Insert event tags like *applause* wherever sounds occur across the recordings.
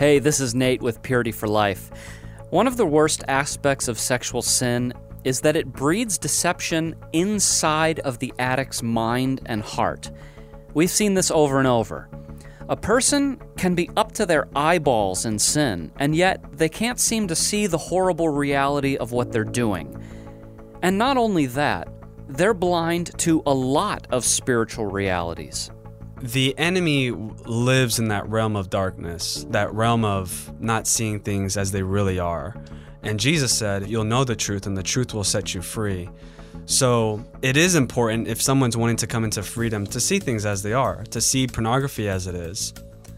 Hey, this is Nate with Purity for Life. One of the worst aspects of sexual sin is that it breeds deception inside of the addict's mind and heart. We've seen this over and over. A person can be up to their eyeballs in sin, and yet they can't seem to see the horrible reality of what they're doing. And not only that, they're blind to a lot of spiritual realities. The enemy lives in that realm of darkness, that realm of not seeing things as they really are. And Jesus said, You'll know the truth, and the truth will set you free. So it is important if someone's wanting to come into freedom to see things as they are, to see pornography as it is.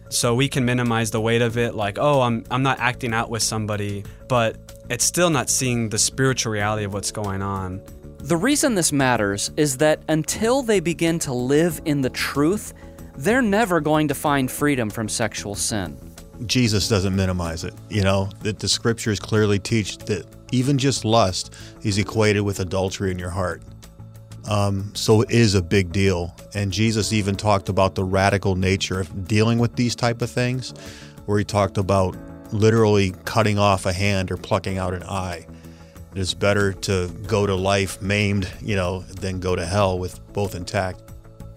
So we can minimize the weight of it, like, oh, I'm, I'm not acting out with somebody, but it's still not seeing the spiritual reality of what's going on. The reason this matters is that until they begin to live in the truth, they're never going to find freedom from sexual sin. Jesus doesn't minimize it. You know, that the scriptures clearly teach that even just lust is equated with adultery in your heart. Um, so it is a big deal. And Jesus even talked about the radical nature of dealing with these type of things, where he talked about literally cutting off a hand or plucking out an eye. It is better to go to life maimed, you know, than go to hell with both intact.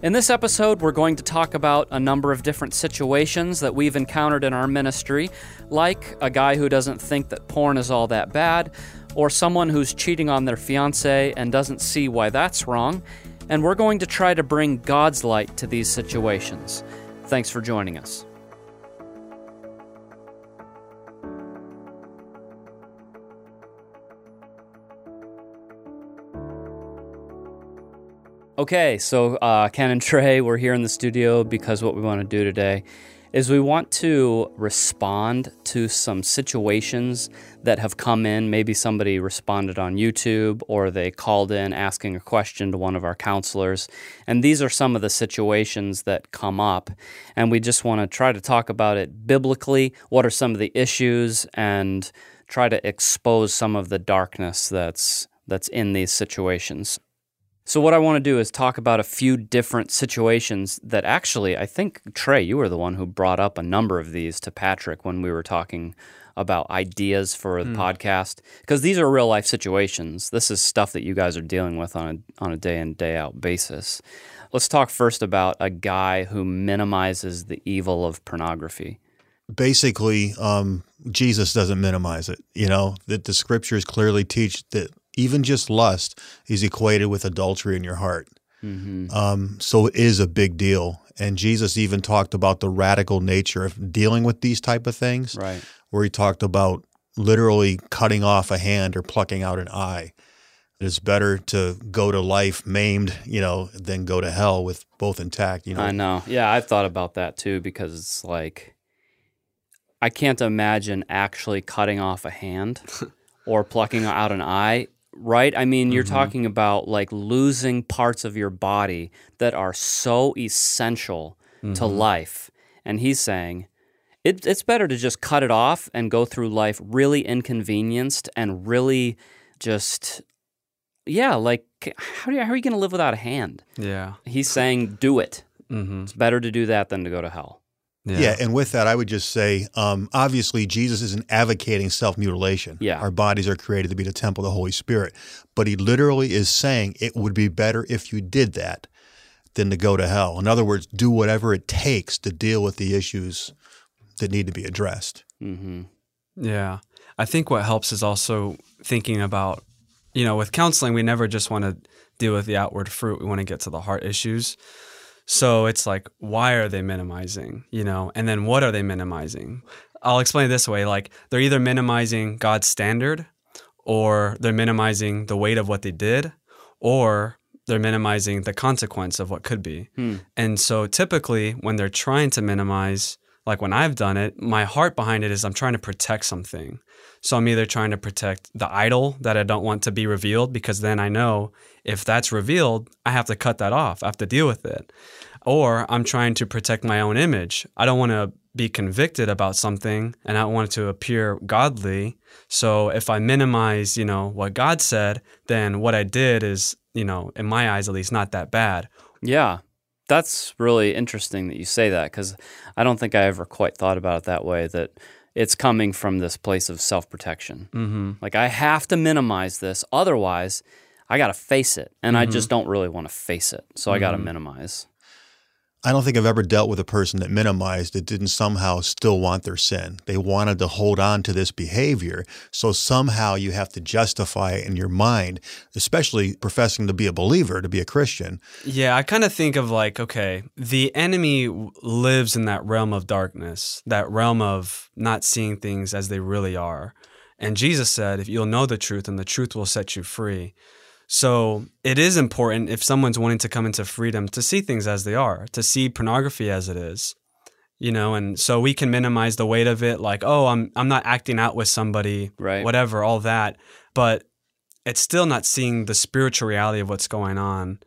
In this episode, we're going to talk about a number of different situations that we've encountered in our ministry, like a guy who doesn't think that porn is all that bad, or someone who's cheating on their fiance and doesn't see why that's wrong. And we're going to try to bring God's light to these situations. Thanks for joining us. Okay, so uh, Ken and Trey, we're here in the studio because what we want to do today is we want to respond to some situations that have come in. Maybe somebody responded on YouTube or they called in asking a question to one of our counselors. And these are some of the situations that come up. And we just want to try to talk about it biblically. What are some of the issues and try to expose some of the darkness that's that's in these situations. So, what I want to do is talk about a few different situations that actually, I think, Trey, you were the one who brought up a number of these to Patrick when we were talking about ideas for the mm. podcast. Because these are real life situations. This is stuff that you guys are dealing with on a, on a day in, day out basis. Let's talk first about a guy who minimizes the evil of pornography. Basically, um, Jesus doesn't minimize it. You know, that the scriptures clearly teach that even just lust is equated with adultery in your heart. Mm-hmm. Um, so it is a big deal. And Jesus even talked about the radical nature of dealing with these type of things, right? Where he talked about literally cutting off a hand or plucking out an eye. It's better to go to life maimed, you know, than go to hell with both intact. You know, I know. Yeah, I've thought about that too because it's like I can't imagine actually cutting off a hand *laughs* or plucking out an eye right? I mean, you're mm-hmm. talking about like losing parts of your body that are so essential mm-hmm. to life. And he's saying it, it's better to just cut it off and go through life really inconvenienced and really just, yeah, like, how, you, how are you going to live without a hand? Yeah. He's saying do it. Mm-hmm. It's better to do that than to go to hell. Yeah. yeah. and with that, I would just say, um, obviously, Jesus isn't advocating self mutilation. Yeah, our bodies are created to be the temple of the Holy Spirit, but he literally is saying it would be better if you did that than to go to hell. In other words, do whatever it takes to deal with the issues that need to be addressed. Mm-hmm. Yeah, I think what helps is also thinking about, you know, with counseling, we never just want to deal with the outward fruit. We want to get to the heart issues. So it's like, why are they minimizing? You know, and then what are they minimizing? I'll explain it this way like, they're either minimizing God's standard, or they're minimizing the weight of what they did, or they're minimizing the consequence of what could be. Hmm. And so typically, when they're trying to minimize, like when I've done it, my heart behind it is I'm trying to protect something. So I'm either trying to protect the idol that I don't want to be revealed because then I know if that's revealed, I have to cut that off. I have to deal with it. Or I'm trying to protect my own image. I don't want to be convicted about something and I want it to appear godly. So if I minimize, you know, what God said, then what I did is, you know, in my eyes at least not that bad. Yeah. That's really interesting that you say that because I don't think I ever quite thought about it that way. That it's coming from this place of self protection. Mm-hmm. Like I have to minimize this, otherwise, I got to face it, and I just don't really want to face it, so I got to minimize. I don't think I've ever dealt with a person that minimized that didn't somehow still want their sin. They wanted to hold on to this behavior. So somehow you have to justify it in your mind, especially professing to be a believer, to be a Christian. Yeah, I kind of think of like, okay, the enemy lives in that realm of darkness, that realm of not seeing things as they really are. And Jesus said, if you'll know the truth, and the truth will set you free. So it is important if someone's wanting to come into freedom to see things as they are, to see pornography as it is. You know, and so we can minimize the weight of it, like, oh, I'm I'm not acting out with somebody, Right. whatever, all that. But it's still not seeing the spiritual reality of what's going on.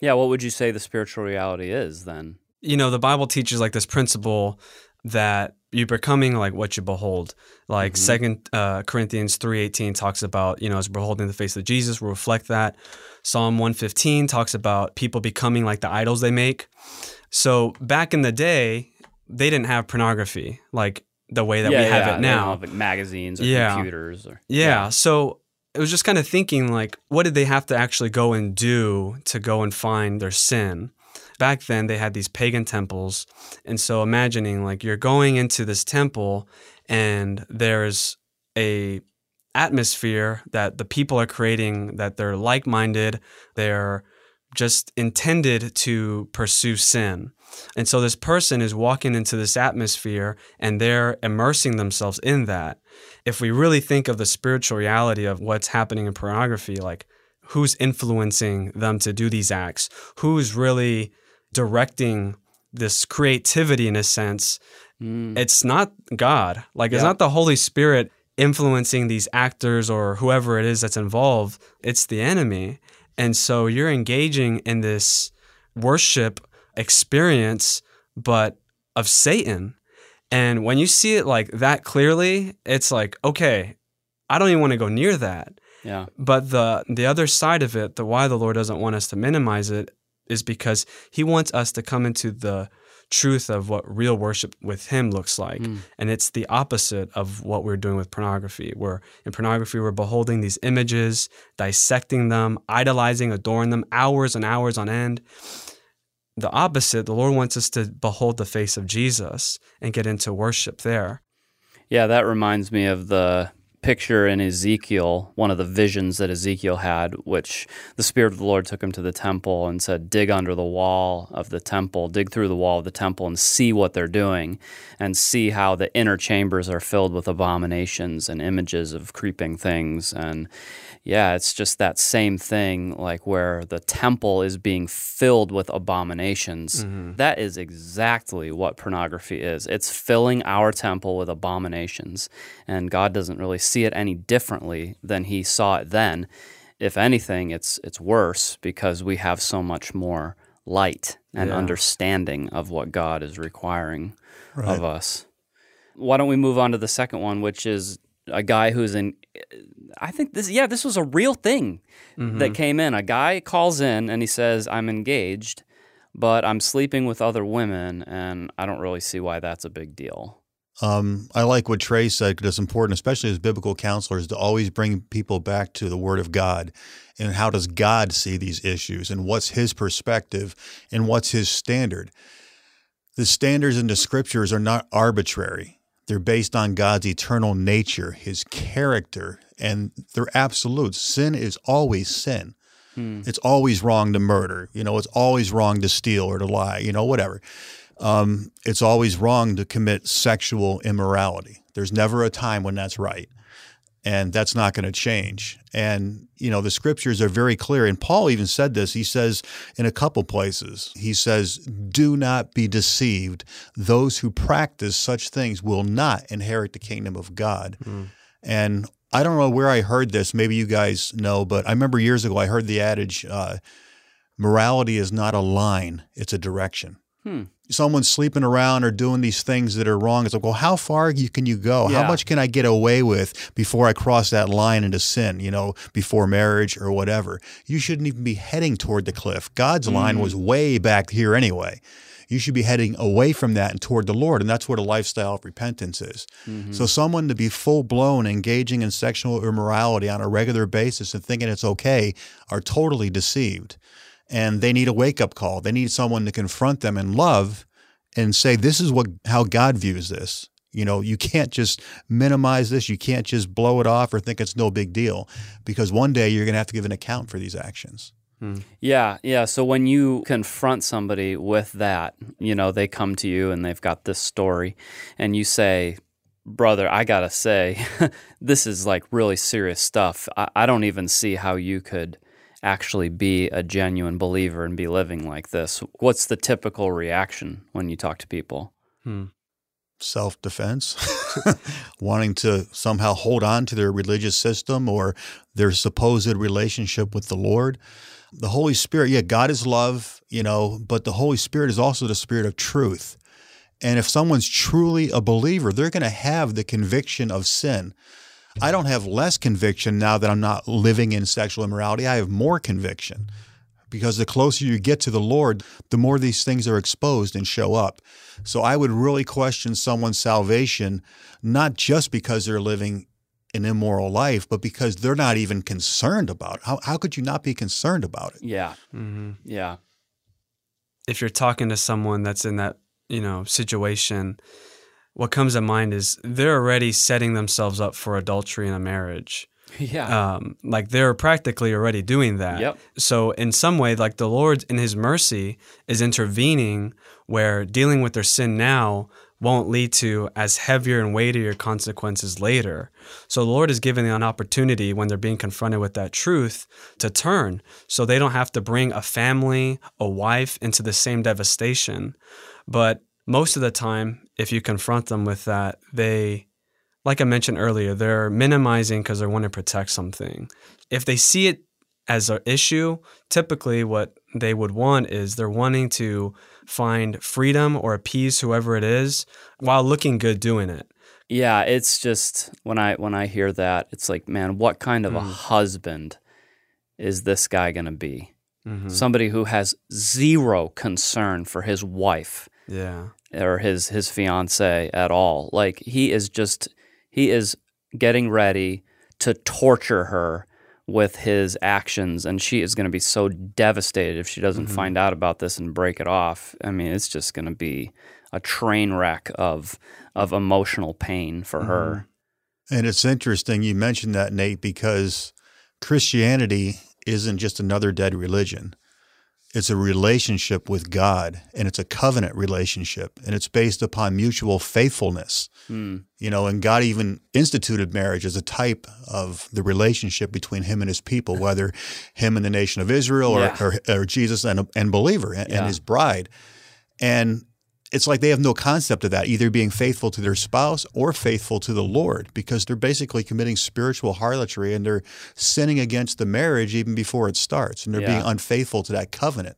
Yeah, what would you say the spiritual reality is then? you know the bible teaches like this principle that you're becoming like what you behold like second uh, corinthians 3.18 talks about you know as beholding the face of jesus we'll reflect that psalm 115 talks about people becoming like the idols they make so back in the day they didn't have pornography like the way that yeah, we have yeah, it they now have, like magazines or Yeah. computers or yeah. So it was just kind of thinking like, what did they have to actually go and do to go and find their sin? Back then, they had these pagan temples. And so imagining like you're going into this temple and there's a atmosphere that the people are creating that they're like-minded they're just intended to pursue sin. And so this person is walking into this atmosphere and they're immersing themselves in that. If we really think of the spiritual reality of what's happening in pornography, like who's influencing them to do these acts, who's really directing this creativity in a sense, mm. it's not God. Like, it's not the Holy Spirit influencing these actors or whoever it is that's involved, it's the enemy. And so you're engaging in this worship experience, but of Satan. And when you see it like that clearly, it's like, okay, I don't even want to go near that. yeah. But the the other side of it, the why the Lord doesn't want us to minimize it is because he wants us to come into the truth of what real worship with him looks like. Hmm. And it's the opposite of what we're doing with pornography. Where in pornography we're beholding these images, dissecting them, idolizing, adoring them hours and hours on end the opposite, the Lord wants us to behold the face of Jesus and get into worship there. Yeah, that reminds me of the picture in Ezekiel, one of the visions that Ezekiel had, which the Spirit of the Lord took him to the temple and said, Dig under the wall of the temple, dig through the wall of the temple and see what they're doing, and see how the inner chambers are filled with abominations and images of creeping things. And yeah, it's just that same thing, like where the temple is being filled with abominations. Mm-hmm. That is exactly what pornography is. It's filling our temple with abominations. And God doesn't really see it any differently than he saw it then. If anything, it's it's worse because we have so much more light and Yeah. understanding of what God is requiring of us. Why don't we move on to the second one, which is a guy who's in I think this yeah, this was a real thing that came in. A guy calls in and he says, I'm engaged, but I'm sleeping with other women and I don't really see why that's a big deal. Um, I like what Trey said because it's important, especially as biblical counselors, to always bring people back to the Word of God and how does God see these issues and what's His perspective and what's His standard. The standards in the Scriptures are not arbitrary. They're based on God's eternal nature, His character, and they're absolute. Sin is always sin. It's always wrong to murder. You know, it's always wrong to steal or to lie. You know, whatever um, it's always wrong to commit sexual immorality. There's never a time when that's right. And that's not going to change. And, you know, the scriptures are very clear. And Paul even said this. He says in a couple places, he says, Do not be deceived. Those who practice such things will not inherit the kingdom of God. And I don't know where I heard this. Maybe you guys know, but I remember years ago I heard the adage uh, morality is not a line, it's a direction. Someone's sleeping around or doing these things that are wrong, it's like, well, how far can you go? Yeah. How much can I get away with before I cross that line into sin, you know, before marriage or whatever? You shouldn't even be heading toward the cliff. God's line was mm. way back here anyway. You should be heading away from that and toward the Lord. And that's what a lifestyle of repentance is. Mm-hmm. So, someone to be full blown engaging in sexual immorality on a regular basis and thinking it's okay are totally deceived and they need a wake up call. They need someone to confront them in love and say, "This is what how God views this." You know, you can't just minimize this. You can't just blow it off or think it's no big deal, because one day you're going to have to give an account for these actions. Hmm. Yeah, yeah. So when you confront somebody with that, you know, they come to you and they've got this story, and you say, Brother, I gotta say, *laughs* this is like really serious stuff. I, I don't even see how you could actually be a genuine believer and be living like this. What's the typical reaction when you talk to people? Hmm. Self defense, *laughs* wanting to somehow hold on to their religious system or their supposed relationship with the Lord. The Holy Spirit, yeah, God is love, you know, but the Holy Spirit is also the Spirit of truth. And if someone's truly a believer, they're going to have the conviction of sin. I don't have less conviction now that I'm not living in sexual immorality. I have more conviction because the closer you get to the Lord, the more these things are exposed and show up. So I would really question someone's salvation, not just because they're living an immoral life, but because they're not even concerned about it. How, how could you not be concerned about it? Yeah, hmm yeah, If you're talking to someone that's in that you know situation, what comes to mind is they're already setting themselves up for adultery in a marriage. yeah. Um, like they're practically already doing that. Yep. So in some way, like the Lord in His mercy is intervening, where dealing with their sin now won't lead to as heavier and weightier consequences later. So the Lord is giving them an opportunity when they're being confronted with that truth to turn, so they don't have to bring a family, a wife into the same devastation. But most of the time, if you confront them with that, they like I mentioned earlier, they're minimizing because they want to protect something. If they see it as an issue, typically what they would want is they're wanting to find freedom or appease whoever it is while looking good doing it. Yeah, it's just when I when I hear that, it's like, man, what kind of a mm. husband is this guy going to be? Mm-hmm. Somebody who has zero concern for his wife Yeah. Or his his fiance at all. Like he is just he is getting ready to torture her with his actions and she is going to be so devastated if she doesn't mm-hmm. find out about this and break it off. I mean, it's just going to be a train wreck of of emotional pain for her. Mm-hmm. And it's interesting you mentioned that, Nate, because Christianity isn't just another dead religion. It's a relationship with God and it's a covenant relationship and it's based upon mutual faithfulness. Hmm. You know, and God even instituted marriage as a type of the relationship between him and his people, *laughs* whether him and the nation of Israel or, Yeah. or, or Jesus and, and believer and, Yeah. and his bride. And it's like they have no concept of that, either being faithful to their spouse or faithful to the Lord, because they're basically committing spiritual harlotry and they're sinning against the marriage even before it starts. And they're being unfaithful to that covenant.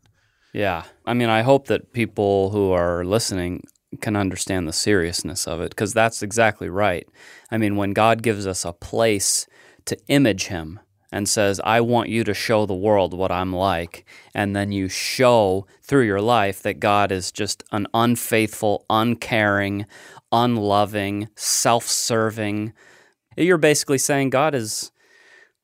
Yeah. I mean, I hope that people who are listening can understand the seriousness of it because that's exactly right. I mean, when God gives us a place to image Him and says, I want you to show the world what I'm like, and then you show through your life that God is just an unfaithful, uncaring, unloving, self serving, you're basically saying God is.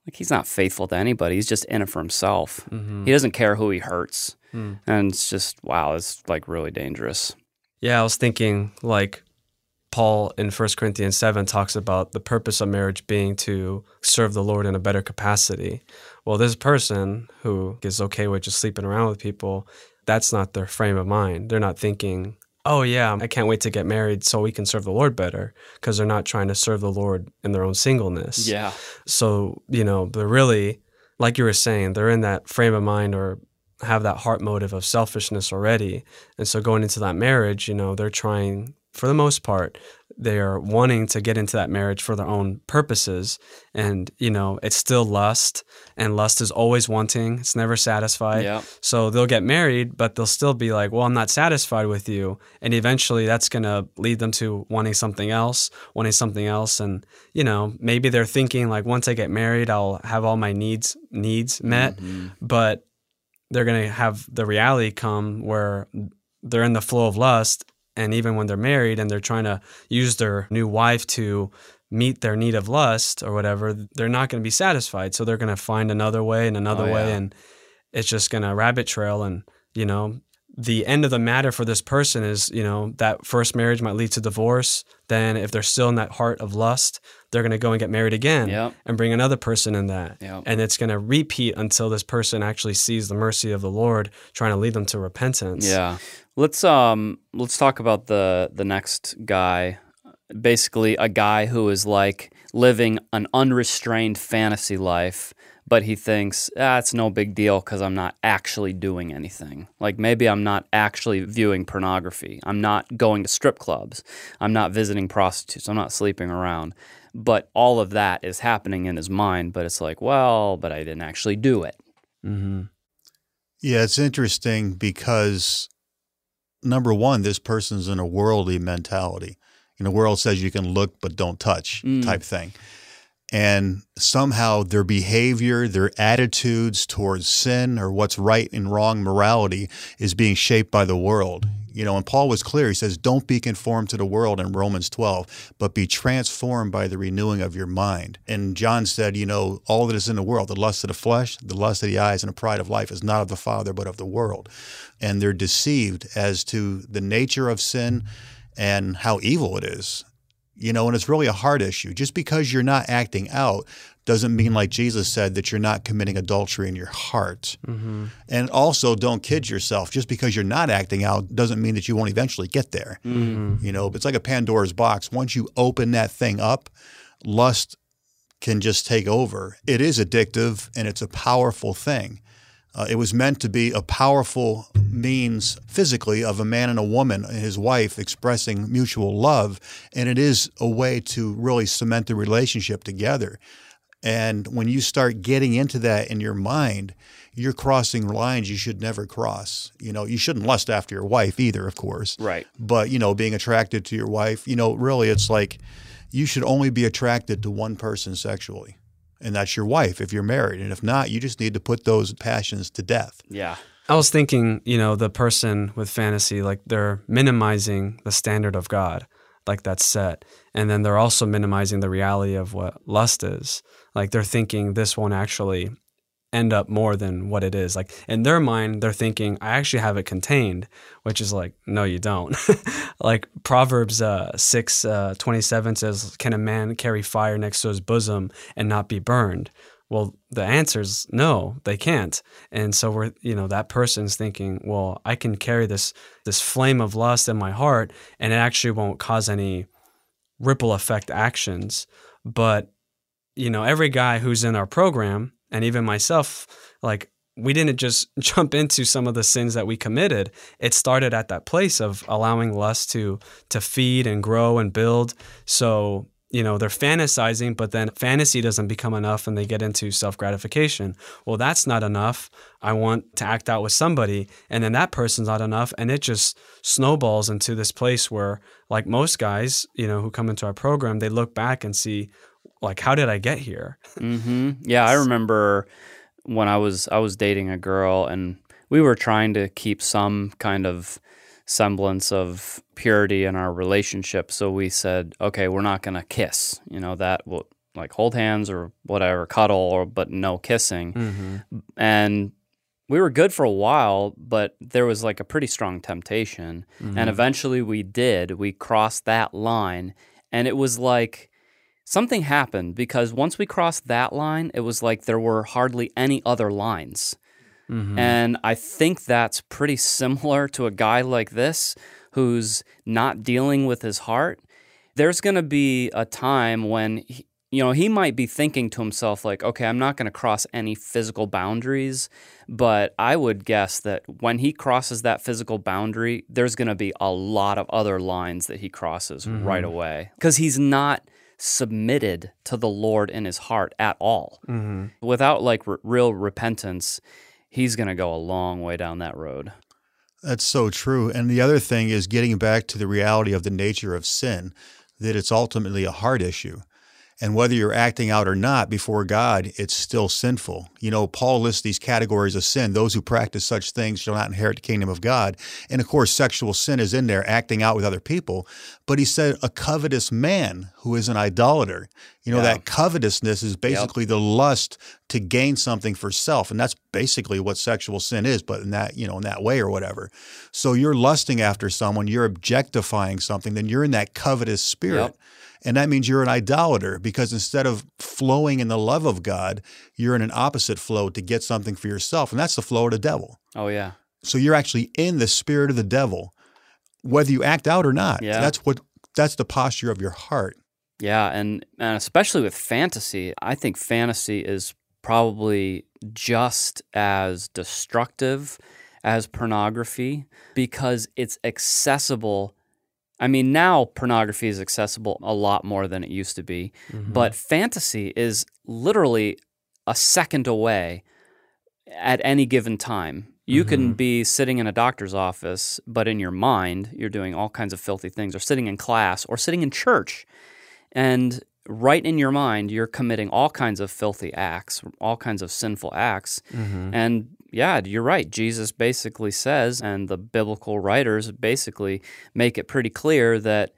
Like he's not faithful to anybody. He's just in it for himself. Mm-hmm. He doesn't care who he hurts. Hmm. And it's just wow, it's like really dangerous. Yeah, I was thinking like Paul in 1 Corinthians 7 talks about the purpose of marriage being to serve the Lord in a better capacity. Well, this person who is okay with just sleeping around with people, that's not their frame of mind. They're not thinking, oh, yeah, I can't wait to get married so we can serve the Lord better because they're not trying to serve the Lord in their own singleness. Yeah. So, you know, they're really, like you were saying, they're in that frame of mind or have that heart motive of selfishness already. And so going into that marriage, you know, they're trying for the most part, they're wanting to get into that marriage for their own purposes. And, you know, it's still lust, and lust is always wanting, it's never satisfied. Yep. So they'll get married, but they'll still be like, well, I'm not satisfied with you. And eventually that's going to lead them to wanting something else, wanting something else. And, you know, maybe they're thinking like, once I get married, I'll have all my needs, needs met. Mhm. But they're going to have the reality come where they're in the flow of lust and even when they're married and they're trying to use their new wife to meet their need of lust or whatever they're not going to be satisfied so they're going to find another way and another Oh, way yeah. and it's just going to rabbit trail and you know the end of the matter for this person is you know that first marriage might lead to divorce then if they're still in that heart of lust they're going to go and get married again Yep. and bring another person in that Yep. and it's going to repeat until this person actually sees the mercy of the Lord trying to lead them to repentance. Yeah. Let's um let's talk about the the next guy. Basically a guy who is like living an unrestrained fantasy life, but he thinks, ah, it's no big deal because I'm not actually doing anything. Like maybe I'm not actually viewing pornography. I'm not going to strip clubs. I'm not visiting prostitutes. I'm not sleeping around. But all of that is happening in his mind, but it's like, well, but I didn't actually do it. hmm Yeah, it's interesting because number one, this person's in a worldly mentality. You know, world says you can look but don't touch Mm. type thing. And somehow their behavior, their attitudes towards sin or what's right and wrong morality is being shaped by the world. You know, and Paul was clear. He says, Don't be conformed to the world in Romans 12, but be transformed by the renewing of your mind. And John said, You know, all that is in the world, the lust of the flesh, the lust of the eyes, and the pride of life is not of the Father, but of the world. And they're deceived as to the nature of sin and how evil it is. You know, and it's really a heart issue. Just because you're not acting out doesn't mean, like Jesus said, that you're not committing adultery in your heart. hmm And also, don't kid yourself. Just because you're not acting out doesn't mean that you won't eventually get there. hmm You know, it's like a Pandora's box. Once you open that thing up, lust can just take over. It is addictive and it's a powerful thing. Uh, it was meant to be a powerful means physically of a man and a woman and his wife expressing mutual love. And it is a way to really cement the relationship together. And when you start getting into that in your mind, you're crossing lines you should never cross. You know, you shouldn't lust after your wife either, of course Right. but you know being attracted to your wife you know really it's like you should only be attracted to one person sexually and that's your wife if you're married and if not you just need to put those passions to death Yeah. I was thinking, you know, the person with fantasy, like they're minimizing the standard of God, like that's set. And then they're also minimizing the reality of what lust is. Like they're thinking this won't actually end up more than what it is. Like in their mind, they're thinking, I actually have it contained, which is like, no, you don't. *laughs* like Proverbs uh, 6 uh, 27 says, Can a man carry fire next to his bosom and not be burned? Well, the answer is no, they can't. And so we're, you know, that person's thinking, well, I can carry this this flame of lust in my heart and it actually won't cause any ripple effect actions. But, you know, every guy who's in our program and even myself, like we didn't just *laughs* jump into some of the sins that we committed. It started at that place of allowing lust to to feed and grow and build. So you know they're fantasizing but then fantasy doesn't become enough and they get into self-gratification well that's not enough i want to act out with somebody and then that person's not enough and it just snowballs into this place where like most guys you know who come into our program they look back and see like how did i get here hmm Yeah, I remember when I was I was dating a girl and we were trying to keep some kind of semblance of purity in our relationship. So we said, okay, we're not gonna kiss. You know that will like hold hands or whatever, cuddle or but no kissing. mm-hmm. And we were good for a while, but there was like a pretty strong temptation. Mm-hmm. And eventually we did. We crossed that line. And it was like something happened because once we crossed that line, it was like there were hardly any other lines. Mm-hmm. And I think that's pretty similar to a guy like this who's not dealing with his heart. There's going to be a time when he, you know, he might be thinking to himself, like, okay, I'm not going to cross any physical boundaries. But I would guess that when he crosses that physical boundary, there's going to be a lot of other lines that he crosses mm-hmm. right away because he's not submitted to the Lord in his heart at all. Mm-hmm. Without like r- real repentance, he's going to go a long way down that road. That's so true. And the other thing is getting back to the reality of the nature of sin, that it's ultimately a heart issue. And whether you're acting out or not before God, it's still sinful. You know, Paul lists these categories of sin. Those who practice such things shall not inherit the kingdom of God. And of course, sexual sin is in there, acting out with other people. But he said, a covetous man who is an idolater. You know, yeah. that covetousness is basically yep. the lust to gain something for self. And that's basically what sexual sin is, but in that, you know, in that way or whatever. So you're lusting after someone, you're objectifying something, then you're in that covetous spirit. Yep. And that means you're an idolater because instead of flowing in the love of God, you're in an opposite flow to get something for yourself. And that's the flow of the devil. Oh, yeah. So you're actually in the spirit of the devil, whether you act out or not. Yeah. That's what that's the posture of your heart. Yeah, and, and especially with fantasy, I think fantasy is probably just as destructive as pornography because it's accessible I mean, now pornography is accessible a lot more than it used to be, mm-hmm. but fantasy is literally a second away at any given time. You mm-hmm. can be sitting in a doctor's office, but in your mind, you're doing all kinds of filthy things, or sitting in class, or sitting in church. And right in your mind, you're committing all kinds of filthy acts, all kinds of sinful acts. Mm-hmm. And yeah, you're right. Jesus basically says, and the biblical writers basically make it pretty clear that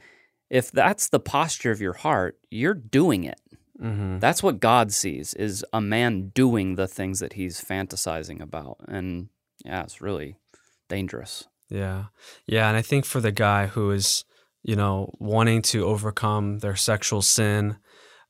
if that's the posture of your heart, you're doing it. Mm-hmm. That's what God sees is a man doing the things that he's fantasizing about. And yeah, it's really dangerous. Yeah. Yeah. And I think for the guy who is, you know, wanting to overcome their sexual sin,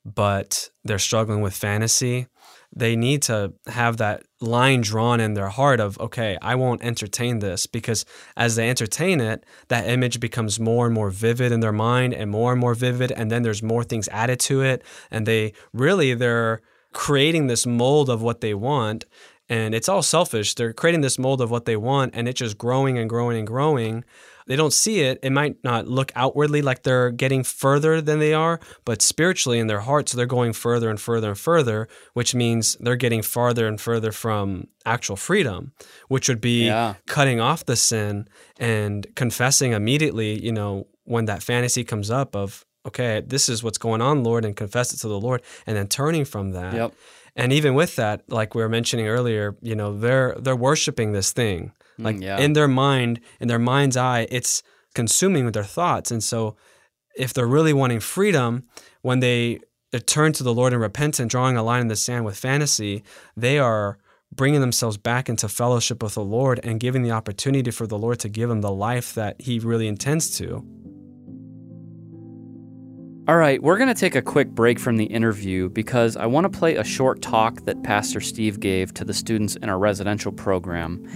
but they're struggling with fantasy, they need to have that line drawn in their heart of okay i won't entertain this. Because as they entertain it that image becomes more and more vivid in their mind and more and more vivid. And then there's more things added to it. And they really they're creating this mold of what they want and it's all selfish they're creating this mold of what they want and it's just growing and growing and growing they don't see it. It might not look outwardly like they're getting further than they are, but spiritually in their hearts, they're going further and further and further, which means they're getting farther and further from actual freedom, which would be yeah. cutting off the sin and confessing immediately, you know, when that fantasy comes up of, okay, this is what's going on, Lord, and confess it to the Lord, and then turning from that. Yep. And even with that, like we were mentioning earlier, you know, they're they're worshiping this thing Mm, like yeah. in their mind, in their mind's eye, it's consuming with their thoughts. And so if they're really wanting freedom, when they, they turn to the Lord in repentance, drawing a line in the sand with fantasy, they are bringing themselves back into fellowship with the Lord and giving the opportunity for the Lord to give them the life that He really intends to. All right, we're going to take a quick break from the interview because I want to play a short talk that Pastor Steve gave to the students in our residential program.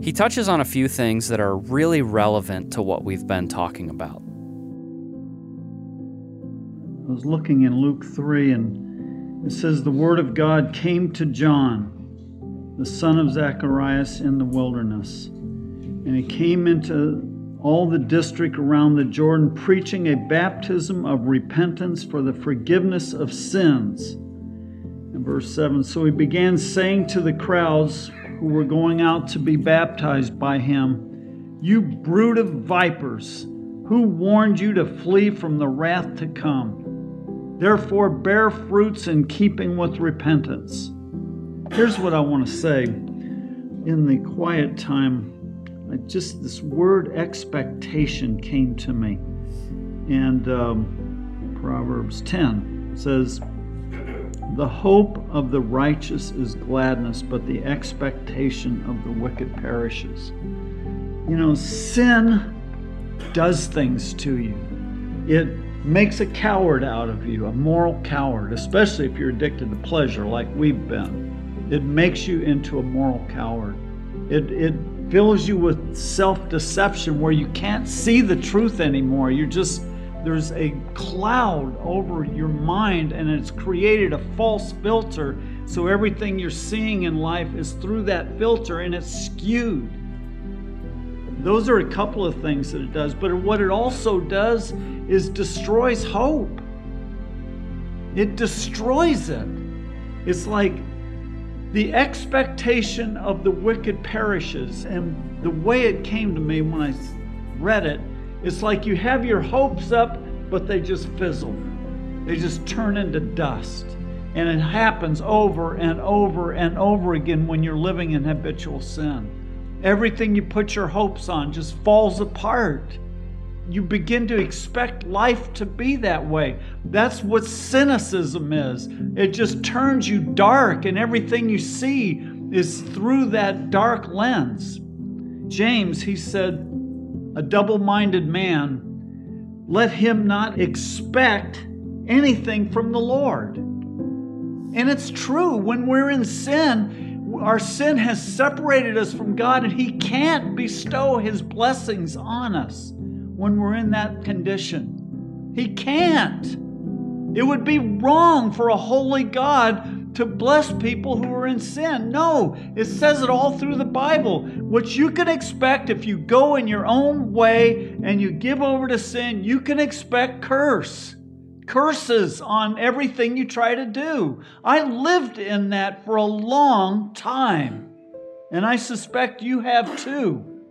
He touches on a few things that are really relevant to what we've been talking about. I was looking in Luke 3, and it says, The word of God came to John, the son of Zacharias, in the wilderness. And he came into all the district around the Jordan, preaching a baptism of repentance for the forgiveness of sins. In verse 7, so he began saying to the crowds, who were going out to be baptized by him, You brood of vipers, who warned you to flee from the wrath to come? Therefore, bear fruits in keeping with repentance. Here's what I want to say in the quiet time. I just this word expectation came to me, and um, Proverbs 10 says, the hope of the righteous is gladness, but the expectation of the wicked perishes. You know, sin does things to you. It makes a coward out of you, a moral coward, especially if you're addicted to pleasure like we've been. It makes you into a moral coward. It, it fills you with self deception where you can't see the truth anymore. You're just there's a cloud over your mind and it's created a false filter. So everything you're seeing in life is through that filter and it's skewed. Those are a couple of things that it does. But what it also does is destroys hope. It destroys it. It's like the expectation of the wicked perishes. And the way it came to me when I read it, it's like you have your hopes up, but they just fizzle. They just turn into dust. And it happens over and over and over again when you're living in habitual sin. Everything you put your hopes on just falls apart. You begin to expect life to be that way. That's what cynicism is. It just turns you dark, and everything you see is through that dark lens. James, he said, a double minded man, let him not expect anything from the Lord. And it's true, when we're in sin, our sin has separated us from God, and He can't bestow His blessings on us when we're in that condition. He can't. It would be wrong for a holy God to bless people who are in sin. No, it says it all through the Bible. What you can expect if you go in your own way and you give over to sin, you can expect curse curses on everything you try to do. I lived in that for a long time, and I suspect you have too.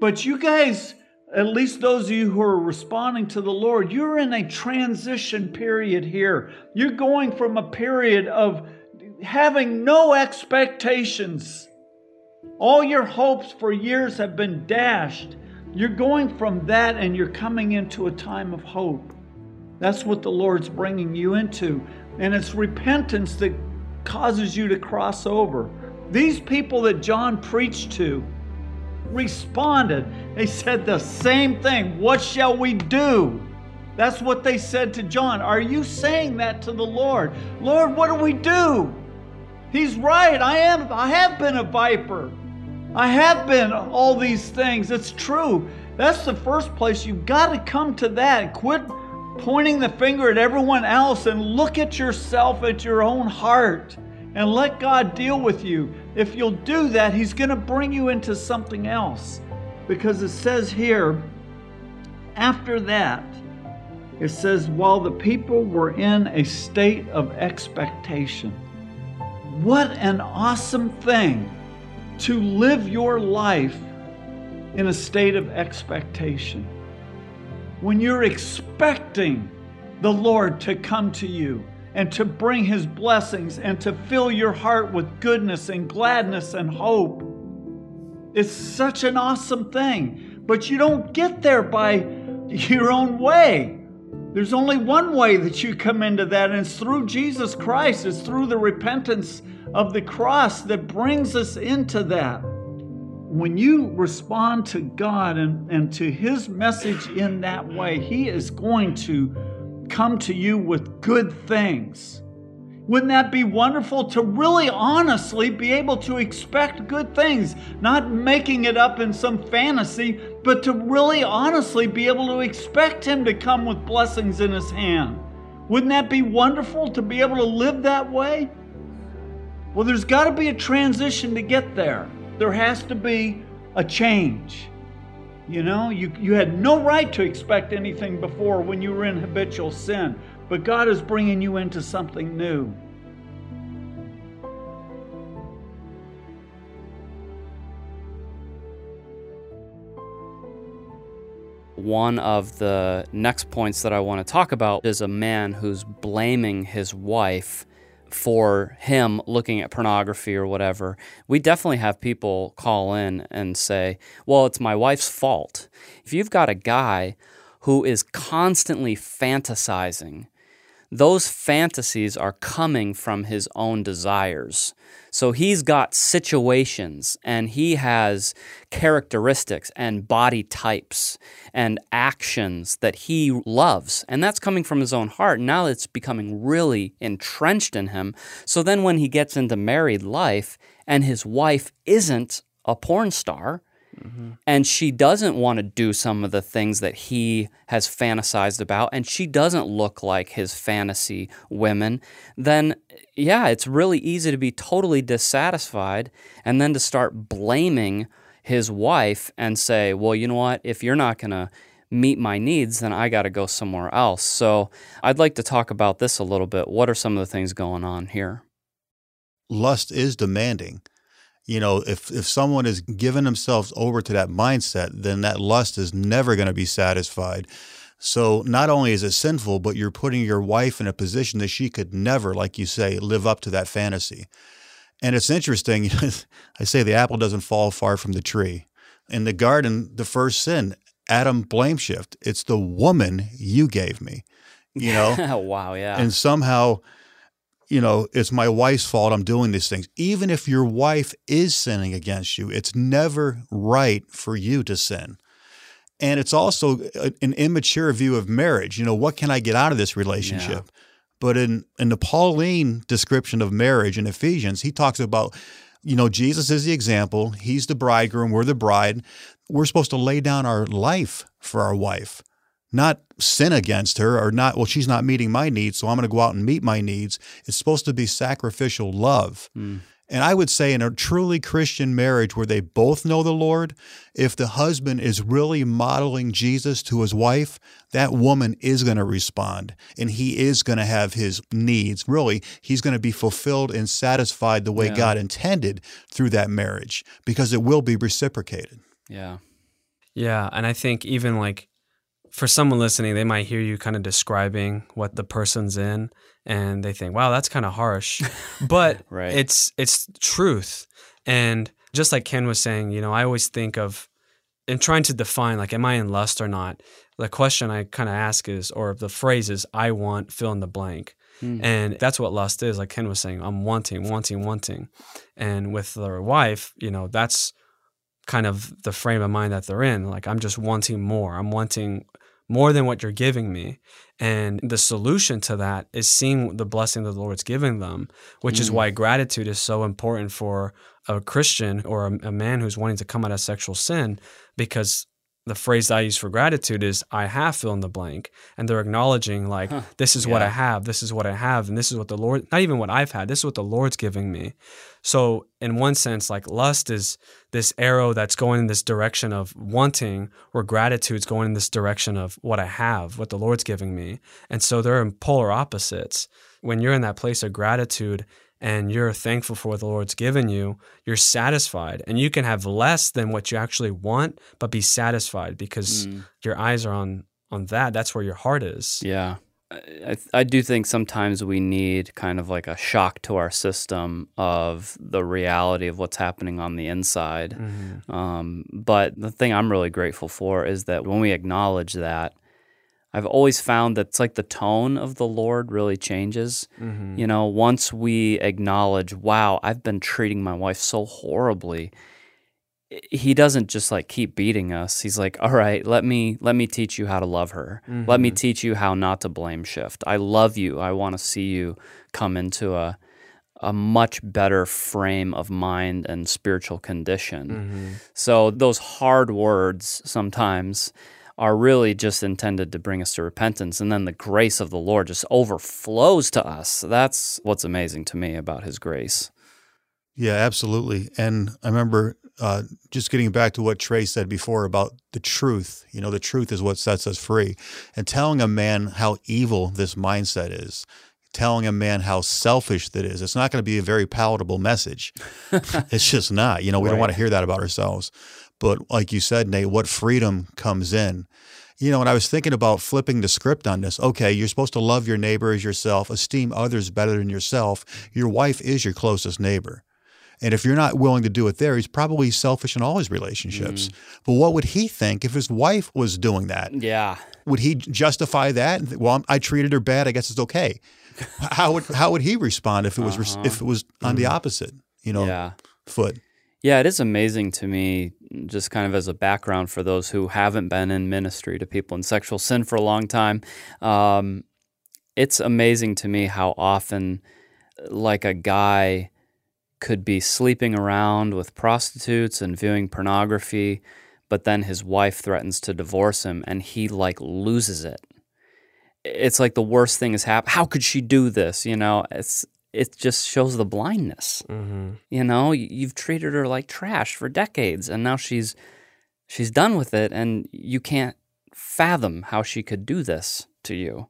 But you guys, at least those of you who are responding to the Lord, you're in a transition period here. You're going from a period of having no expectations. All your hopes for years have been dashed. You're going from that and you're coming into a time of hope. That's what the Lord's bringing you into. And it's repentance that causes you to cross over. These people that John preached to responded. They said the same thing What shall we do? That's what they said to John. Are you saying that to the Lord? Lord, what do we do? He's right. I am I have been a viper. I have been all these things. It's true. That's the first place you've got to come to that. Quit pointing the finger at everyone else and look at yourself at your own heart and let God deal with you. If you'll do that, He's going to bring you into something else. Because it says here, after that, it says, while the people were in a state of expectation. What an awesome thing to live your life in a state of expectation when you're expecting the Lord to come to you and to bring his blessings and to fill your heart with goodness and gladness and hope. It's such an awesome thing, but you don't get there by your own way. There's only one way that you come into that, and it's through Jesus Christ. It's through the repentance of the cross that brings us into that when you respond to God and, and to His message in that way, He is going to come to you with good things. Wouldn't that be wonderful to really honestly be able to expect good things, not making it up in some fantasy, but to really honestly be able to expect Him to come with blessings in His hand? Wouldn't that be wonderful to be able to live that way? Well, there's got to be a transition to get there there has to be a change. You know, you, you had no right to expect anything before when you were in habitual sin, but God is bringing you into something new. One of the next points that I want to talk about is a man who's blaming his wife for him looking at pornography or whatever, we definitely have people call in and say, well, it's my wife's fault. If you've got a guy who is constantly fantasizing those fantasies are coming from his own desires. So he's got situations and he has characteristics and body types and actions that he loves. And that's coming from his own heart. Now it's becoming really entrenched in him. So then when he gets into married life and his wife isn't a porn star, Mm-hmm. and she doesn't want to do some of the things that he has fantasized about, and she doesn't look like his fantasy women, then yeah, it's really easy to be totally dissatisfied and then to start blaming his wife and say, well, you know what? If you're not going to meet my needs, then I got to go somewhere else. So I'd like to talk about this a little bit. What are some of the things going on here? Lust is demanding. You know, if if someone is giving themselves over to that mindset, then that lust is never going to be satisfied. So not only is it sinful, but you're putting your wife in a position that she could never, like you say, live up to that fantasy. And it's interesting. *laughs* I say the apple doesn't fall far from the tree. In the garden, the first sin, Adam blame shift. It's the woman you gave me, you know? *laughs* wow, yeah. And somehow, you know, it's my wife's fault I'm doing these things. Even if your wife is sinning against you, it's never right for you to sin. And it's also an immature view of marriage. You know, what can I get out of this relationship? Yeah. But in, in the Pauline description of marriage in Ephesians, he talks about, you know, Jesus is the example. He's the bridegroom. We're the bride. We're supposed to lay down our life for our wife, not sin against her or not, well, she's not meeting my needs, so I'm going to go out and meet my needs. It's supposed to be sacrificial love. Mm. And I would say in a truly Christian marriage where they both know the Lord, if the husband is really modeling Jesus to his wife, that woman is going to respond and he is going to have his needs. Really, he's going to be fulfilled and satisfied the way yeah. God intended through that marriage because it will be reciprocated. Yeah. Yeah. And I think even like for someone listening, they might hear you kind of describing what the person's in and they think, "Wow, that's kind of harsh," *laughs* but right. it's it's truth. And just like Ken was saying, you know, I always think of in trying to define like, am I in lust or not? The question I kind of ask is, or the phrase is, "I want fill in the blank." Mm. And that's what lust is. Like Ken was saying, I'm wanting, wanting, wanting. And with their wife, you know, that's kind of the frame of mind that they're in. Like, I'm just wanting more. I'm wanting more than what you're giving me. And the solution to that is seeing the blessing that the Lord's giving them, which mm. is why gratitude is so important for a Christian or a, a, man who's wanting to come out of sexual sin, because the phrase I use for gratitude is I have fill in the blank. And they're acknowledging, like, huh. this is yeah. what I have, this is what I have, and this is what the Lord, not even what I've had, this is what the Lord's giving me. So, in one sense, like, lust is this arrow that's going in this direction of wanting, where gratitude's going in this direction of what I have, what the Lord's giving me. And so they're in polar opposites. When you're in that place of gratitude, and you're thankful for what the Lord's given you, you're satisfied. And you can have less than what you actually want, but be satisfied because mm. your eyes are on on that. That's where your heart is. Yeah. I, I do think sometimes we need kind of like a shock to our system of the reality of what's happening on the inside. Mm-hmm. Um, but the thing I'm really grateful for is that when we acknowledge that, I've always found that it's like the tone of the Lord really changes. Mm-hmm. You know, once we acknowledge, wow, I've been treating my wife so horribly, he doesn't just like keep beating us. He's like, "All right, let me let me teach you how to love her. Mm-hmm. Let me mm-hmm. teach you how not to blame shift. I love you. I want to see you come into a a much better frame of mind and spiritual condition." Mm-hmm. So those hard words sometimes are really just intended to bring us to repentance. And then the grace of the Lord just overflows to us. That's what's amazing to me about his grace. Yeah, absolutely. And I remember uh, just getting back to what Trey said before about the truth. You know, the truth is what sets us free. And telling a man how evil this mindset is, telling a man how selfish that is, it's not going to be a very palatable message. *laughs* it's just not. You know, we right. don't want to hear that about ourselves. But like you said, Nate, what freedom comes in. You know, and I was thinking about flipping the script on this. Okay, you're supposed to love your neighbor as yourself, esteem others better than yourself. Your wife is your closest neighbor. And if you're not willing to do it there, he's probably selfish in all his relationships. Mm. But what would he think if his wife was doing that? Yeah. Would he justify that? Well, I treated her bad. I guess it's okay. how would how would he respond if it was uh-huh. if it was on mm. the opposite, you know, yeah. foot? Yeah, it is amazing to me, just kind of as a background for those who haven't been in ministry to people in sexual sin for a long time. Um, it's amazing to me how often, like a guy could be sleeping around with prostitutes and viewing pornography, but then his wife threatens to divorce him and he like loses it. It's like the worst thing has happened. How could she do this? You know, it's it just shows the blindness. Mm-hmm. You know, you've treated her like trash for decades and now she's she's done with it and you can't fathom how she could do this to you.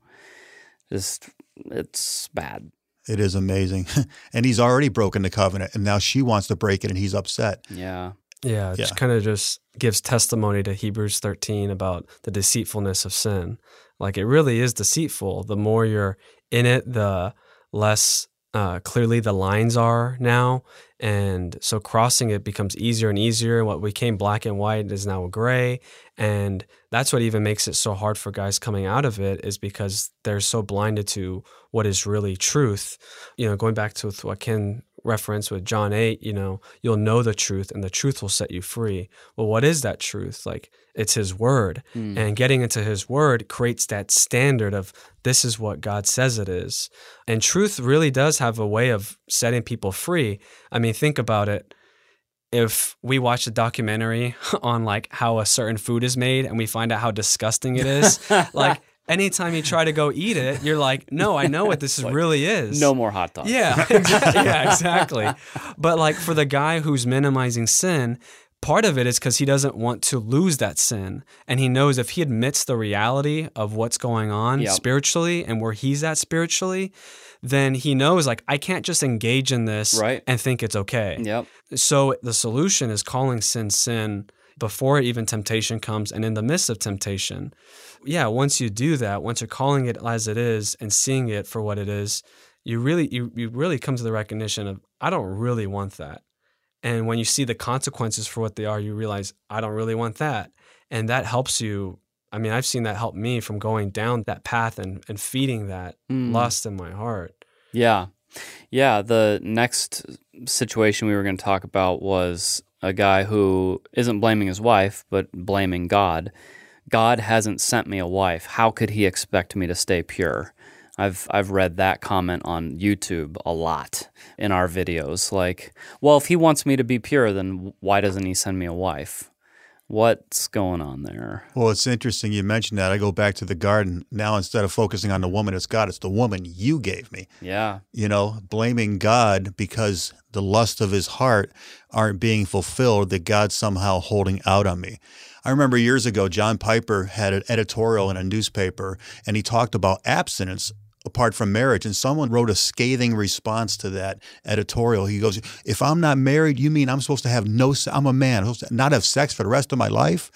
Just it's bad. It is amazing. *laughs* and he's already broken the covenant, and now she wants to break it, and he's upset. Yeah. Yeah, it Yeah. just kind of just gives testimony to Hebrews 13 about the deceitfulness of sin. Like it really is deceitful. The more you're in it, the less uh, clearly the lines are now. And so crossing it becomes easier and easier. And what became black and white is now gray. And that's what even makes it so hard for guys coming out of it is because they're so blinded to what is really truth. You know, going back to what Ken referenced with John 8, you know, you'll know the truth and the truth will set you free. Well, what is that truth? Like, it's his word. Mm. And getting into his word creates that standard of this is what God says it is. And truth really does have a way of setting people free. I mean, think about it. If we watch a documentary *laughs* on like how a certain food is made and we find out how disgusting it is, *laughs* like anytime you try to go eat it, you're like, no, I know what this *laughs* really is. No more hot dogs. Yeah, exactly. yeah, exactly. But like for the guy who's minimizing sin, part of it is because he doesn't want to lose that sin. And he knows if he admits the reality of what's going on Yep. spiritually and where he's at spiritually, then he knows like I can't just engage in this Right. and think it's okay. Yep. So the solution is calling sin sin before even temptation comes and in the midst of temptation. Yeah, once you do that, once you're calling it as it is and seeing it for what it is, you really you, you really come to the recognition of I don't really want that. And when you see the consequences for what they are, you realize I don't really want that. And that helps you I mean, I've seen that help me from going down that path and, and feeding that Mm. lust in my heart. Yeah. Yeah. The next situation we were going to talk about was a guy who isn't blaming his wife, but blaming God. God hasn't sent me a wife. How could he expect me to stay pure? I've I've read that comment on YouTube a lot in our videos. Like, well, if he wants me to be pure, then why doesn't he send me a wife? What's going on there? Well, it's interesting you mentioned that. I go back to the garden. Now, instead of focusing on the woman, it's God. It's the woman you gave me. Yeah. You know, blaming God because the lust of his heart aren't being fulfilled, that God's somehow holding out on me. I remember years ago, John Piper had an editorial in a newspaper, and he talked about abstinence apart from marriage. And someone wrote a scathing response to that editorial. He goes, If I'm not married, you mean I'm supposed to have no, se- I'm a man, I'm not have sex for the rest of my life?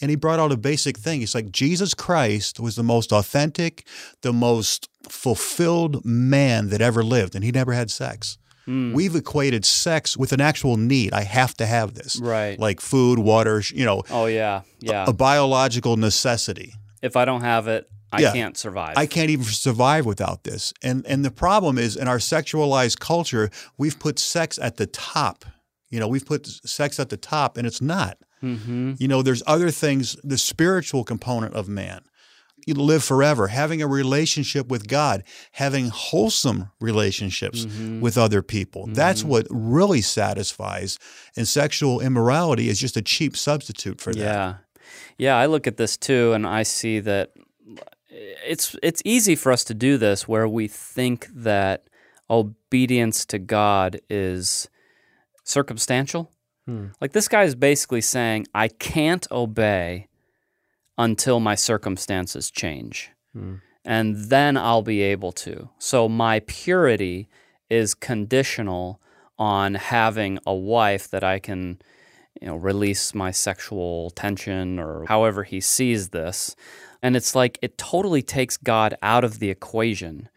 And he brought out a basic thing. He's like, Jesus Christ was the most authentic, the most fulfilled man that ever lived, and he never had sex. Mm. We've equated sex with an actual need. I have to have this. Right. Like food, water, you know, Oh yeah. Yeah. a biological necessity. if I don't have it, I Yeah. can't survive. I can't even survive without this. And and the problem is in our sexualized culture, we've put sex at the top. You know, we've put sex at the top and it's not. mm-hmm. You know, there's other things, the spiritual component of man. You live forever, having a relationship with God, having wholesome relationships Mhm. with other people. That's what really satisfies. And sexual immorality is just a cheap substitute for that. Yeah. Yeah, I look at this too and I see that it's it's easy for us to do this where we think that obedience to God is circumstantial. Hmm. Like this guy is basically saying I can't obey until my circumstances change. Hmm. And then I'll be able to. So my purity is conditional on having a wife that I can you know, release my sexual tension or however he sees this. And it's like it totally takes God out of the equation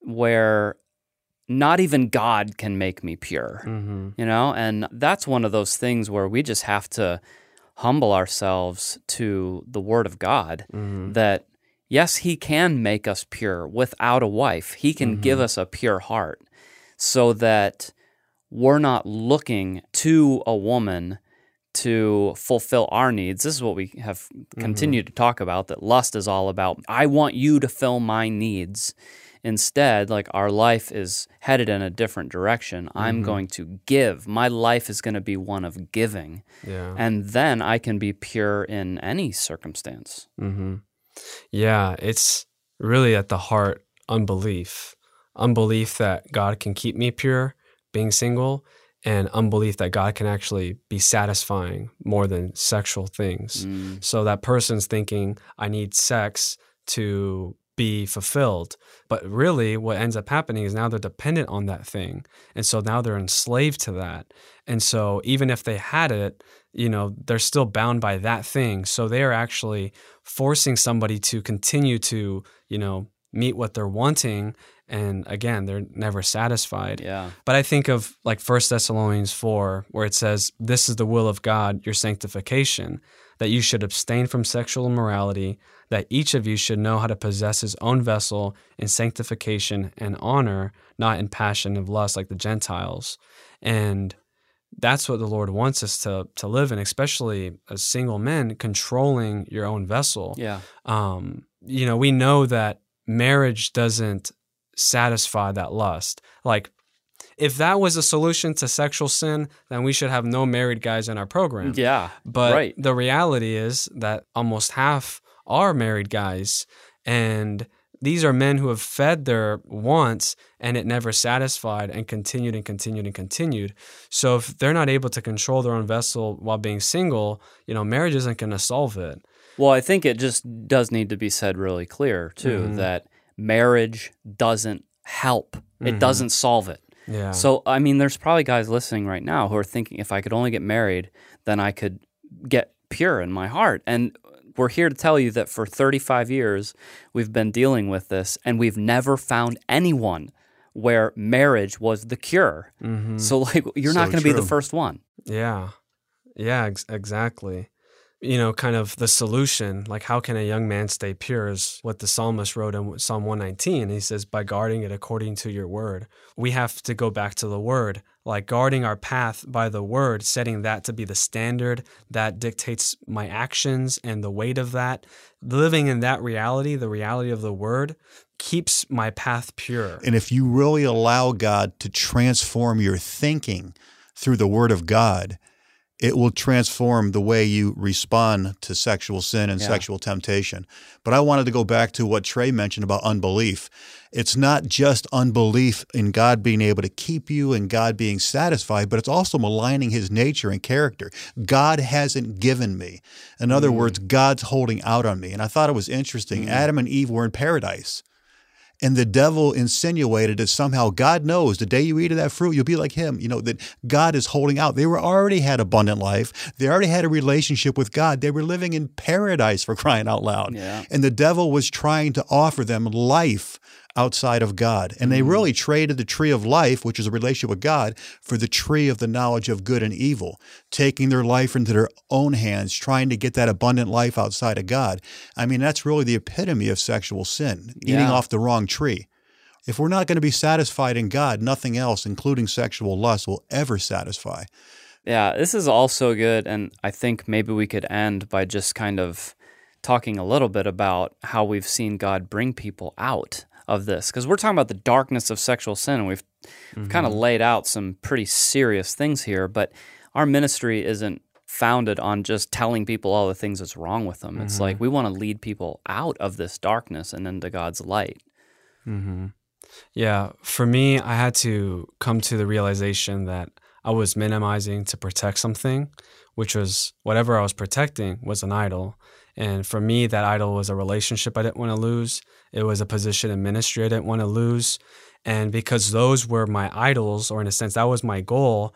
where not even God can make me pure, Mm-hmm. you know? And that's one of those things where we just have to humble ourselves to the word of God Mm-hmm. that yes, he can make us pure without a wife. He can give us a pure heart so that we're not looking to a woman to fulfill our needs. This is what we have continued to talk about that lust is all about. I want you to fill my needs. Instead, like our life is headed in a different direction. I'm going to give. My life is going to be one of giving. Yeah. And then I can be pure in any circumstance. Mm-hmm. Yeah, it's really at the heart unbelief. Unbelief that God can keep me pure, being single, and unbelief that God can actually be satisfying more than sexual things. Mm. So that person's thinking, I need sex to be fulfilled. But really, what ends up happening is now they're dependent on that thing. And so now they're enslaved to that. And so even if they had it, you know, they're still bound by that thing. So they are actually forcing somebody to continue to, you know, meet what they're wanting. And again, they're never satisfied. Yeah. But I think of like First Thessalonians 4, where it says, This is the will of God, your sanctification, that you should abstain from sexual immorality, that each of you should know how to possess his own vessel in sanctification and honor, not in passion of lust like the Gentiles. And that's what the Lord wants us to to live in, especially as single men, controlling your own vessel. Yeah. Um, you know, we know that marriage doesn't satisfy that lust. Like, if that was a solution to sexual sin, then we should have no married guys in our program. Yeah. But right. the reality is that almost half are married guys. And these are men who have fed their wants and it never satisfied and continued and continued and continued. So if they're not able to control their own vessel while being single, you know, marriage isn't going to solve it. Well, I think it just does need to be said really clear, too, Mhm. that marriage doesn't help, it Mhm. doesn't solve it. Yeah. So, I mean, there's probably guys listening right now who are thinking if I could only get married, then I could get pure in my heart. And we're here to tell you that for 35 years, we've been dealing with this and we've never found anyone where marriage was the cure. Mhm. So, like, you're not going to be the first one. Yeah. Yeah, ex- exactly. You know, kind of the solution, like how can a young man stay pure, is what the psalmist wrote in Psalm 119. He says, by guarding it according to your word. We have to go back to the word, like guarding our path by the word, setting that to be the standard that dictates my actions and the weight of that. Living in that reality, the reality of the word, keeps my path pure. And if you really allow God to transform your thinking through the Word of God, it will transform the way you respond to sexual sin and Yeah. sexual temptation. But I wanted to go back to what Trey mentioned about unbelief. It's not just unbelief in God being able to keep you and God being satisfied, but it's also maligning his nature and character. God hasn't given me. In other mm. words, God's holding out on me. And I thought it was interesting. Mm. Adam and Eve were in paradise. And the devil insinuated that somehow God knows the day you eat of that fruit, you'll be like him. You know, that God is holding out. They were already had abundant life. They already had a relationship with God. They were living in paradise for crying out loud. Yeah. And the devil was trying to offer them life outside of God. And they mm. really traded the tree of life, which is a relationship with God, for the tree of the knowledge of good and evil, taking their life into their own hands, trying to get that abundant life outside of God. I mean, that's really the epitome of sexual sin, eating Yeah. off the wrong tree. If we're not going to be satisfied in God, nothing else, including sexual lust, will ever satisfy. Yeah, this is all so good. And I think maybe we could end by just kind of talking a little bit about how we've seen God bring people out of this. Because we're talking about the darkness of sexual sin, and we've, we've kind of laid out some pretty serious things here. But our ministry isn't founded on just telling people all the things that's wrong with them. It's like we want to lead people out of this darkness and into God's light. mm-hmm. Yeah, for me, I had to come to the realization that I was minimizing to protect something, which was whatever I was protecting was an idol. And for me, that idol was a relationship I didn't want to lose. It was a position in ministry I didn't want to lose. And because those were my idols, or in a sense, that was my goal,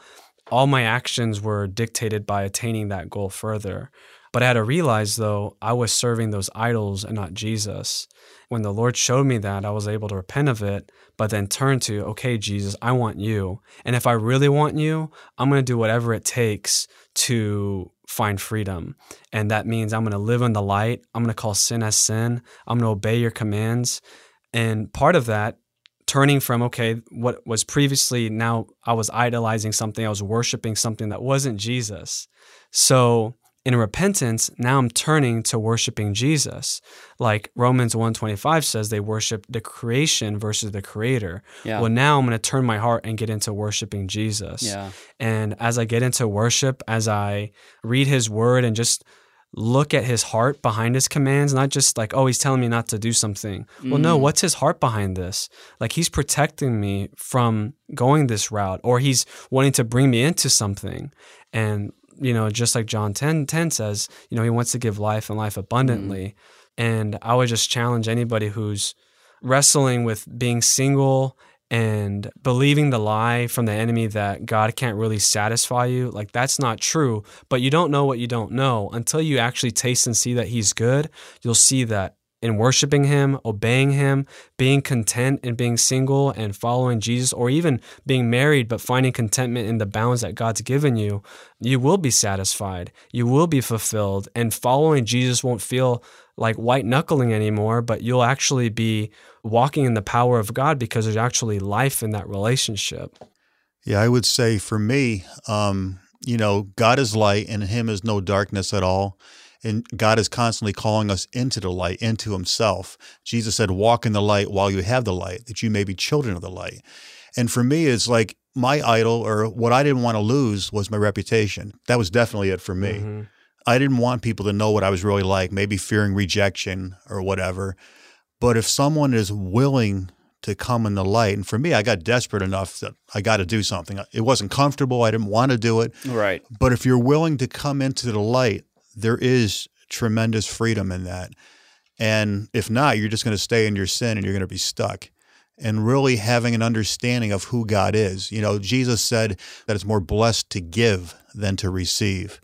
all my actions were dictated by attaining that goal further. But I had to realize, though, I was serving those idols and not Jesus. When the Lord showed me that, I was able to repent of it, but then turn to, okay, Jesus, I want you. And if I really want you, I'm going to do whatever it takes to find freedom. And that means I'm going to live in the light. I'm going to call sin as sin. I'm going to obey your commands. And part of that, turning from, okay, what was previously now I was idolizing something, I was worshiping something that wasn't Jesus. So in repentance, now I'm turning to worshiping Jesus. Like Romans 125 says they worship the creation versus the creator. Yeah. Well, now I'm going to turn my heart and get into worshiping Jesus. Yeah. And as I get into worship, as I read his word and just look at his heart behind his commands, not just like, oh, he's telling me not to do something. Well, no, mm. what's his heart behind this? Like he's protecting me from going this route or he's wanting to bring me into something. And, you know, just like John 10, 10 says, you know, he wants to give life and life abundantly. Mm-hmm. And I would just challenge anybody who's wrestling with being single and believing the lie from the enemy that God can't really satisfy you, like that's not true. But you don't know what you don't know until you actually taste and see that He's good. You'll see that in worshiping Him, obeying Him, being content in being single and following Jesus, or even being married but finding contentment in the bounds that God's given you, you will be satisfied. You will be fulfilled. And following Jesus won't feel like white knuckling anymore, but you'll actually be walking in the power of God because there's actually life in that relationship. Yeah, I would say for me, um, you know, God is light and in him is no darkness at all. And God is constantly calling us into the light, into himself. Jesus said, Walk in the light while you have the light, that you may be children of the light. And for me, it's like my idol or what I didn't want to lose was my reputation. That was definitely it for me. Mm-hmm. I didn't want people to know what I was really like, maybe fearing rejection or whatever. But if someone is willing to come in the light, and for me, I got desperate enough that I got to do something. It wasn't comfortable. I didn't want to do it. Right. But if you're willing to come into the light, there is tremendous freedom in that. And if not, you're just going to stay in your sin and you're going to be stuck. And really having an understanding of who God is. You know, Jesus said that it's more blessed to give than to receive.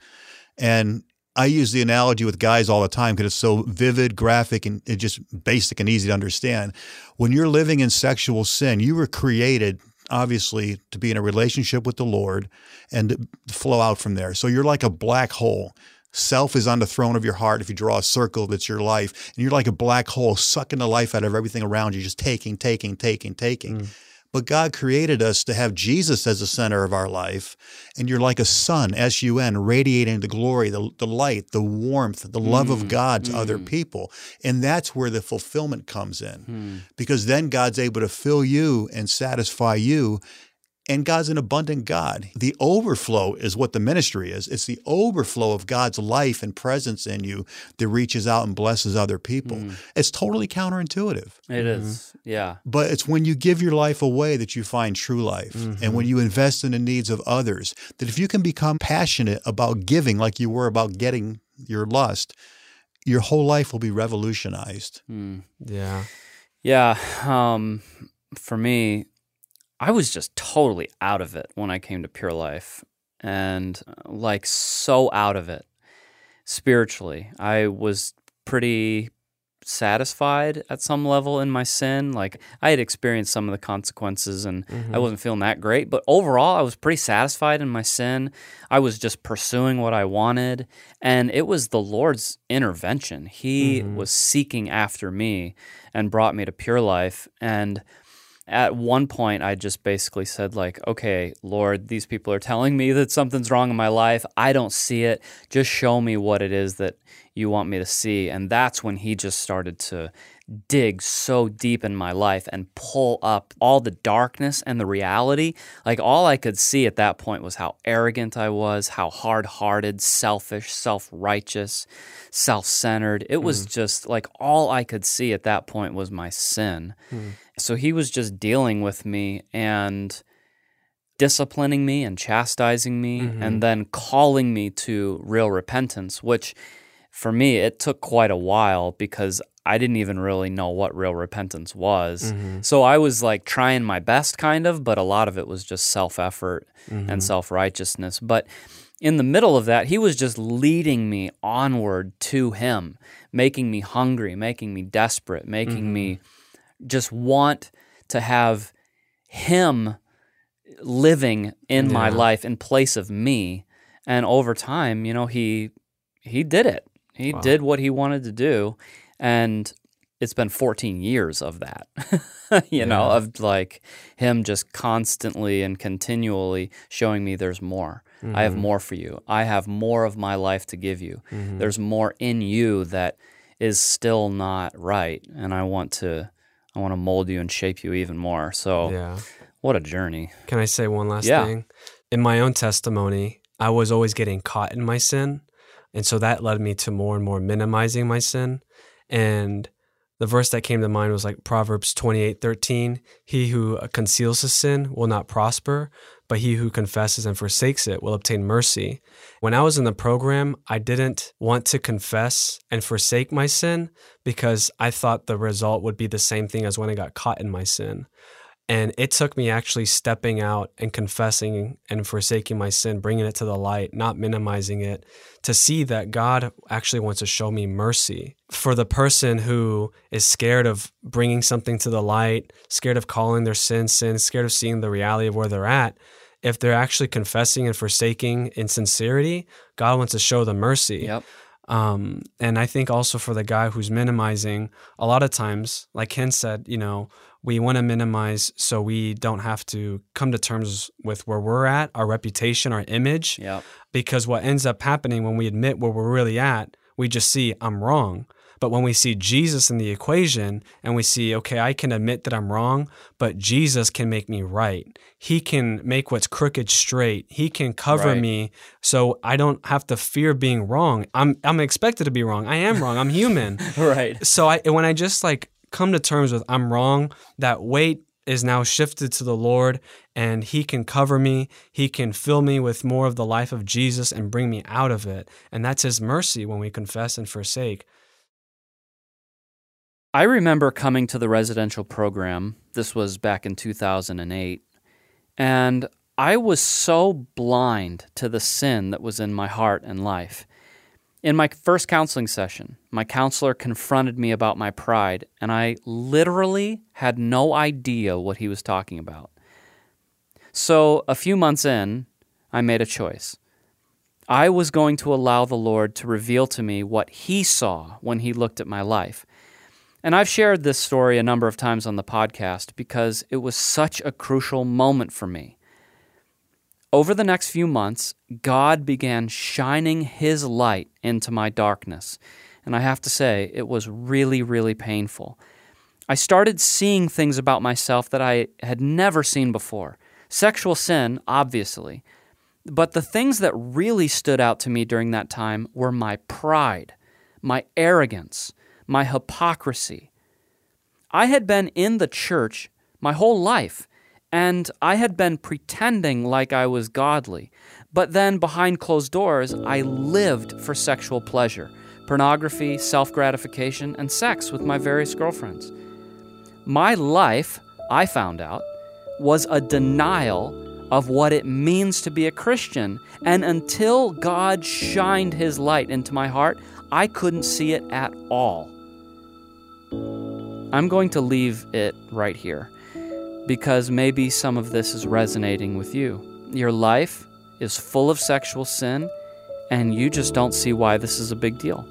And I use the analogy with guys all the time because it's so vivid, graphic, and just basic and easy to understand. When you're living in sexual sin, you were created obviously to be in a relationship with the Lord and to flow out from there. So you're like a black hole. Self is on the throne of your heart. If you draw a circle, that's your life. And you're like a black hole, sucking the life out of everything around you, just taking, taking, taking, taking. Mm. But God created us to have Jesus as the center of our life. And you're like a sun, S U N, radiating the glory, the, the light, the warmth, the love of mm, God to other mm. people. And that's where the fulfillment comes in. Hmm. Because then God's able to fill you and satisfy you. And God's an abundant God. The overflow is what the ministry is. It's the overflow of God's life and presence in you that reaches out and blesses other people. Hmm. It's totally counterintuitive. It mm-hmm. is. Yeah. But it's when you give your life away that you find true life. And when mm-hmm. you invest in the needs of others, that if you can become passionate about giving like you were about getting your lust, your whole life will be revolutionized. Hmm. Yeah. Yeah. Um, for me, I was just totally out of it when I came to Pure Life and like so out of it spiritually. I was pretty satisfied at some level in my sin. Like I had experienced some of the consequences and I mm-hmm. wasn't feeling that great, but overall I was pretty satisfied in my sin. I was just pursuing what I wanted and it was the Lord's intervention. He mm-hmm. was seeking after me and brought me to pure life and at one point i just basically said like okay lord these people are telling me that something's wrong in my life. I don't see it. Just show me what it is that you want me to see. And that's when he just started to dig so deep in my life and pull up all the darkness and the reality. Like all i could see at that point was how arrogant i was how hard-hearted selfish self-righteous self-centered. It was mm-hmm. just like all i could see at that point was my sin. Hmm. So he was just dealing with me and disciplining me and chastising me mm-hmm. and then calling me to real repentance, which for me, it took quite a while because I didn't even really know what real repentance was. Mm-hmm. So I was like trying my best, kind of, but a lot of it was just self effort and mm-hmm. self righteousness. But in the middle of that, he was just leading me onward to him, making me hungry, making me desperate, making me mm-hmm. just want to have him living in my life in place of me. And over time you know he he did it he did what he wanted to do and it's been 14 years of that *laughs* you know of like him just constantly and continually showing me there's more I have more for you. I have more of my life to give you. Mm-hmm. There's more in you that is still not right, and I want to I want to mold you and shape you even more. So, Yeah. what a journey. Can I say one last Yeah. thing? In my own testimony, I was always getting caught in my sin. And so that led me to more and more minimizing my sin. And the verse that came to mind was like Proverbs 28 13. He who uh, conceals his sin will not prosper, but he who confesses and forsakes it will obtain mercy. When I was in the program, I didn't want to confess and forsake my sin because I thought the result would be the same thing as when I got caught in my sin. And it took me actually stepping out and confessing and forsaking my sin, bringing it to the light, not minimizing it, to see that God actually wants to show me mercy. For the person who is scared of bringing something to the light, scared of calling their sin sin, scared of seeing the reality of where they're at, if they're actually confessing and forsaking in sincerity, God wants to show them mercy. Yep. Um, and I think also for the guy who's minimizing, a lot of times, like Ken said, you know, we want to minimize so we don't have to come to terms with where we're at, our reputation, our image. Yep. Because what ends up happening when we admit where we're really at, we just see, I'm wrong. But when we see Jesus in the equation and we see, okay, I can admit that I'm wrong, but Jesus can make me right. He can make what's crooked straight. He can cover Right. me so I don't have to fear being wrong. I'm I'm expected to be wrong. I am wrong. I'm human. *laughs* Right. so I when I just like come to terms with I'm wrong, that weight is now shifted to the Lord and he can cover me. He can fill me with more of the life of Jesus and bring me out of it. And that's his mercy when we confess and forsake. I remember coming to the residential program. This was back in 2008. And I was so blind to the sin that was in my heart and life. In my first counseling session, my counselor confronted me about my pride, and I literally had no idea what he was talking about. So, a few months in, I made a choice. I was going to allow the Lord to reveal to me what He saw when He looked at my life. And I've shared this story a number of times on the podcast because it was such a crucial moment for me. Over the next few months, God began shining His light into my darkness. And I have to say, it was really, really painful. I started seeing things about myself that I had never seen before. Sexual sin, obviously. But the things that really stood out to me during that time were my pride, my arrogance, my hypocrisy. I had been in the church my whole life, and I had been pretending like I was godly. But then behind closed doors, I lived for sexual pleasure, pornography, self gratification, and sex with my various girlfriends. My life, I found out, was a denial of what it means to be a Christian. And until God shined his light into my heart, I couldn't see it at all. I'm going to leave it right here because maybe some of this is resonating with you. Your life is full of sexual sin, and you just don't see why this is a big deal.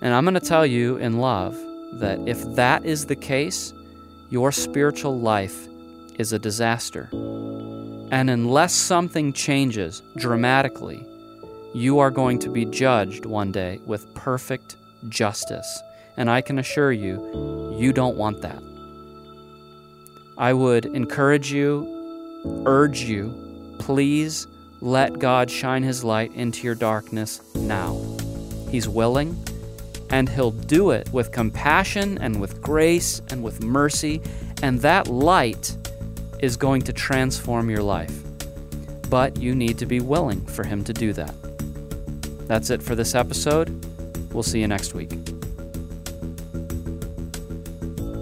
And I'm going to tell you in love that if that is the case, your spiritual life is a disaster. And unless something changes dramatically, you are going to be judged one day with perfect justice. And I can assure you, you don't want that. I would encourage you, urge you, please let God shine His light into your darkness now. He's willing, and He'll do it with compassion and with grace and with mercy, and that light is going to transform your life. But you need to be willing for Him to do that. That's it for this episode. We'll see you next week.